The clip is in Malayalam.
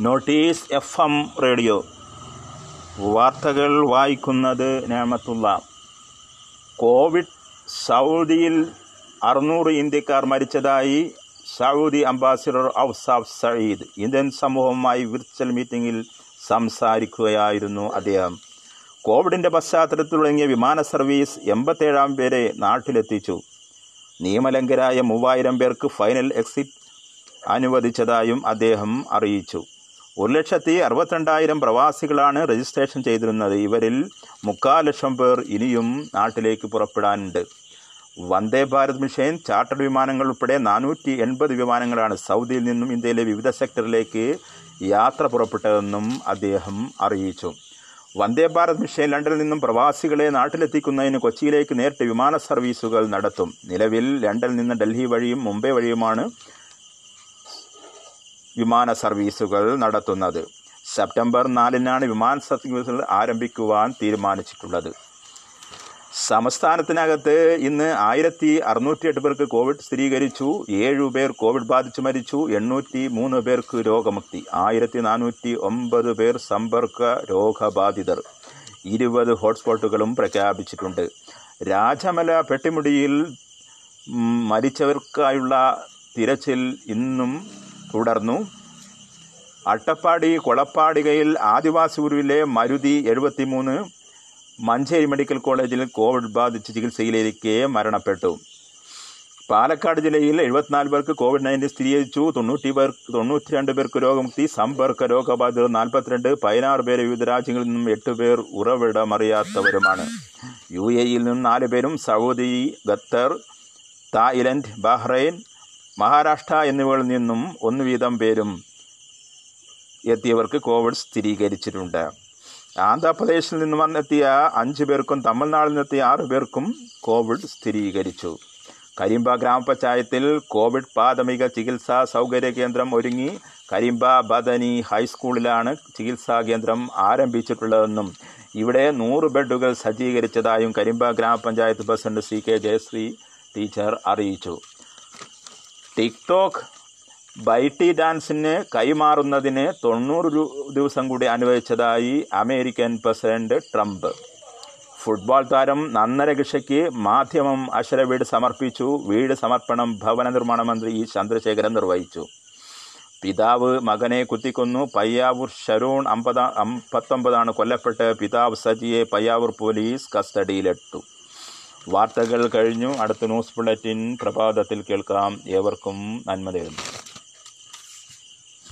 Notice F M radio. വാർത്തകൾ വായിക്കുന്നത് നേമത്തുള്ള. കോവിഡ് സൗദിയിൽ അറുന്നൂറ് ഇന്ത്യക്കാർ മരിച്ചതായി Saudi ambassador Ausaf Sayeed Indian സമൂഹവുമായി വിർച്വൽ മീറ്റിംഗിൽ സംസാരിക്കുകയായിരുന്നു അദ്ദേഹം. കോവിഡിന്റെ പശ്ചാത്തലത്തിൽ തുടങ്ങിയ വിമാന സർവീസ് എൺപത്തേഴാം പേരെ നാട്ടിലെത്തിച്ചു. നിയമലംഘരായ മൂവായിരം പേർക്ക് ഫൈനൽ എക്സിറ്റ് അനുവദിച്ചതായും അദ്ദേഹം അറിയിച്ചു. ഒരു ലക്ഷത്തി അറുപത്തിരണ്ടായിരം പ്രവാസികളാണ് രജിസ്ട്രേഷൻ ചെയ്തിരുന്നത്. ഇവരിൽ മുക്കാൽ ലക്ഷം പേർ ഇനിയും നാട്ടിലേക്ക് പുറപ്പെടാനുണ്ട്. വന്ദേ ഭാരത് മിഷൻ ചാർട്ടർ വിമാനങ്ങൾ ഉൾപ്പെടെ നാനൂറ്റി എൺപത് വിമാനങ്ങളാണ് സൗദിയിൽ നിന്നും ഇന്ത്യയിലെ വിവിധ സെക്ടറിലേക്ക് യാത്ര പുറപ്പെട്ടതെന്നും അദ്ദേഹം അറിയിച്ചു. വന്ദേ ഭാരത് മിഷൻ ലണ്ടനിൽ നിന്നും പ്രവാസികളെ നാട്ടിലെത്തിക്കുന്നതിന് കൊച്ചിയിലേക്ക് നേരിട്ട് വിമാന സർവീസുകൾ നടത്തും. നിലവിൽ ലണ്ടനിൽ നിന്ന് ഡൽഹി വഴിയും മുംബൈ വഴിയുമാണ് വിമാന സർവീസുകൾ നടത്തുന്നത്. സെപ്റ്റംബർ നാലിനാണ് വിമാന സർവീസുകൾ ആരംഭിക്കുവാൻ തീരുമാനിച്ചിട്ടുള്ളത്. സംസ്ഥാനത്തിനകത്ത് ഇന്ന് ആയിരത്തി അറുന്നൂറ്റി എട്ട് പേർക്ക് കോവിഡ് സ്ഥിരീകരിച്ചു ഏഴു പേർ കോവിഡ് ബാധിച്ച് മരിച്ചു എണ്ണൂറ്റി മൂന്ന് പേർക്ക് രോഗമുക്തി ആയിരത്തി നാനൂറ്റി ഒമ്പത് പേർ സമ്പർക്ക രോഗബാധിതർ. ഇരുപത് ഹോട്ട്സ്പോട്ടുകളും പ്രഖ്യാപിച്ചിട്ടുണ്ട്. രാജമല പെട്ടിമുടിയിൽ മരിച്ചവർക്കായുള്ള തിരച്ചിൽ ഇന്നും തുടർന്നു. അട്ടപ്പാടി കൊളപ്പാടികയിൽ ആദിവാസി ഊരിലെ മരുതി എഴുപത്തിമൂന്ന് മഞ്ചേരി മെഡിക്കൽ കോളേജിൽ കോവിഡ് ബാധിച്ച് ചികിത്സയിലിരിക്കെ മരണപ്പെട്ടു. പാലക്കാട് ജില്ലയിൽ എഴുപത്തിനാല് പേർക്ക് കോവിഡ് നയന്റീൻ സ്ഥിരീകരിച്ചു. തൊണ്ണൂറ്റി പേർ തൊണ്ണൂറ്റി രണ്ട് പേർക്ക് രോഗമുക്തി സമ്പർക്ക രോഗബാധിതർ നാൽപ്പത്തിരണ്ട് പതിനാറ് പേര് വിവിധ രാജ്യങ്ങളിൽ നിന്നും എട്ട് പേർ ഉറവിടമറിയാത്തവരുമാണ്. യു എയിൽ നിന്നും നാല് പേരും Saudi Qatar Thailand Bahrain Maharashtra എന്നിവകളിൽ നിന്നും ഒന്ന് വീതം പേരും എത്തിയവർക്ക് കോവിഡ് സ്ഥിരീകരിച്ചിട്ടുണ്ട്. ആന്ധ്രാപ്രദേശിൽ നിന്ന് വന്നെത്തിയ അഞ്ച് പേർക്കും തമിഴ്നാട്ടിൽ നിന്നെത്തിയ ആറ് പേർക്കും കോവിഡ് സ്ഥിരീകരിച്ചു. കരിമ്പ ഗ്രാമപഞ്ചായത്തിൽ കോവിഡ് പ്രാഥമിക ചികിത്സാ സൗകര്യ കേന്ദ്രം ഒരുങ്ങി കരിമ്പ ബദനി ഹൈസ്കൂളിലാണ് ചികിത്സാ കേന്ദ്രം ആരംഭിച്ചിട്ടുള്ളതെന്നും ഇവിടെ നൂറ് ബെഡുകൾ സജ്ജീകരിച്ചതായും കരിമ്പ ഗ്രാമപഞ്ചായത്ത് president C K Jayasree teacher അറിയിച്ചു. ടിക്ടോക്ക് ബൈറ്റി ഡാൻസിന് കൈമാറുന്നതിന് തൊണ്ണൂറ് ദിവസം കൂടി അനുവദിച്ചതായി അമേരിക്കൻ പ്രസിഡന്റ് ട്രംപ്. ഫുട്ബോൾ താരം നന്നരകിഷയ്ക്ക് മാധ്യമം അക്ഷര വീട് സമർപ്പിച്ചു. വീട് സമർപ്പണം ഭവന നിർമ്മാണ മന്ത്രി ഇ. ചന്ദ്രശേഖരൻ നിർവഹിച്ചു. പിതാവ് മകനെ കുത്തിക്കൊന്നു. പയ്യാവൂർ ഷരൂൺ അമ്പതാ അമ്പത്തൊമ്പതാണ് കൊല്ലപ്പെട്ട്. പിതാവ് സജിയെ പയ്യാവൂർ പോലീസ് കസ്റ്റഡിയിലിട്ടു. വാർത്തകൾ കഴിഞ്ഞു. അടുത്ത ന്യൂസ് ബുള്ളറ്റിൻ പ്രഭാതത്തിൽ കേൾക്കാം. ഏവർക്കും നന്മ നേരുന്നു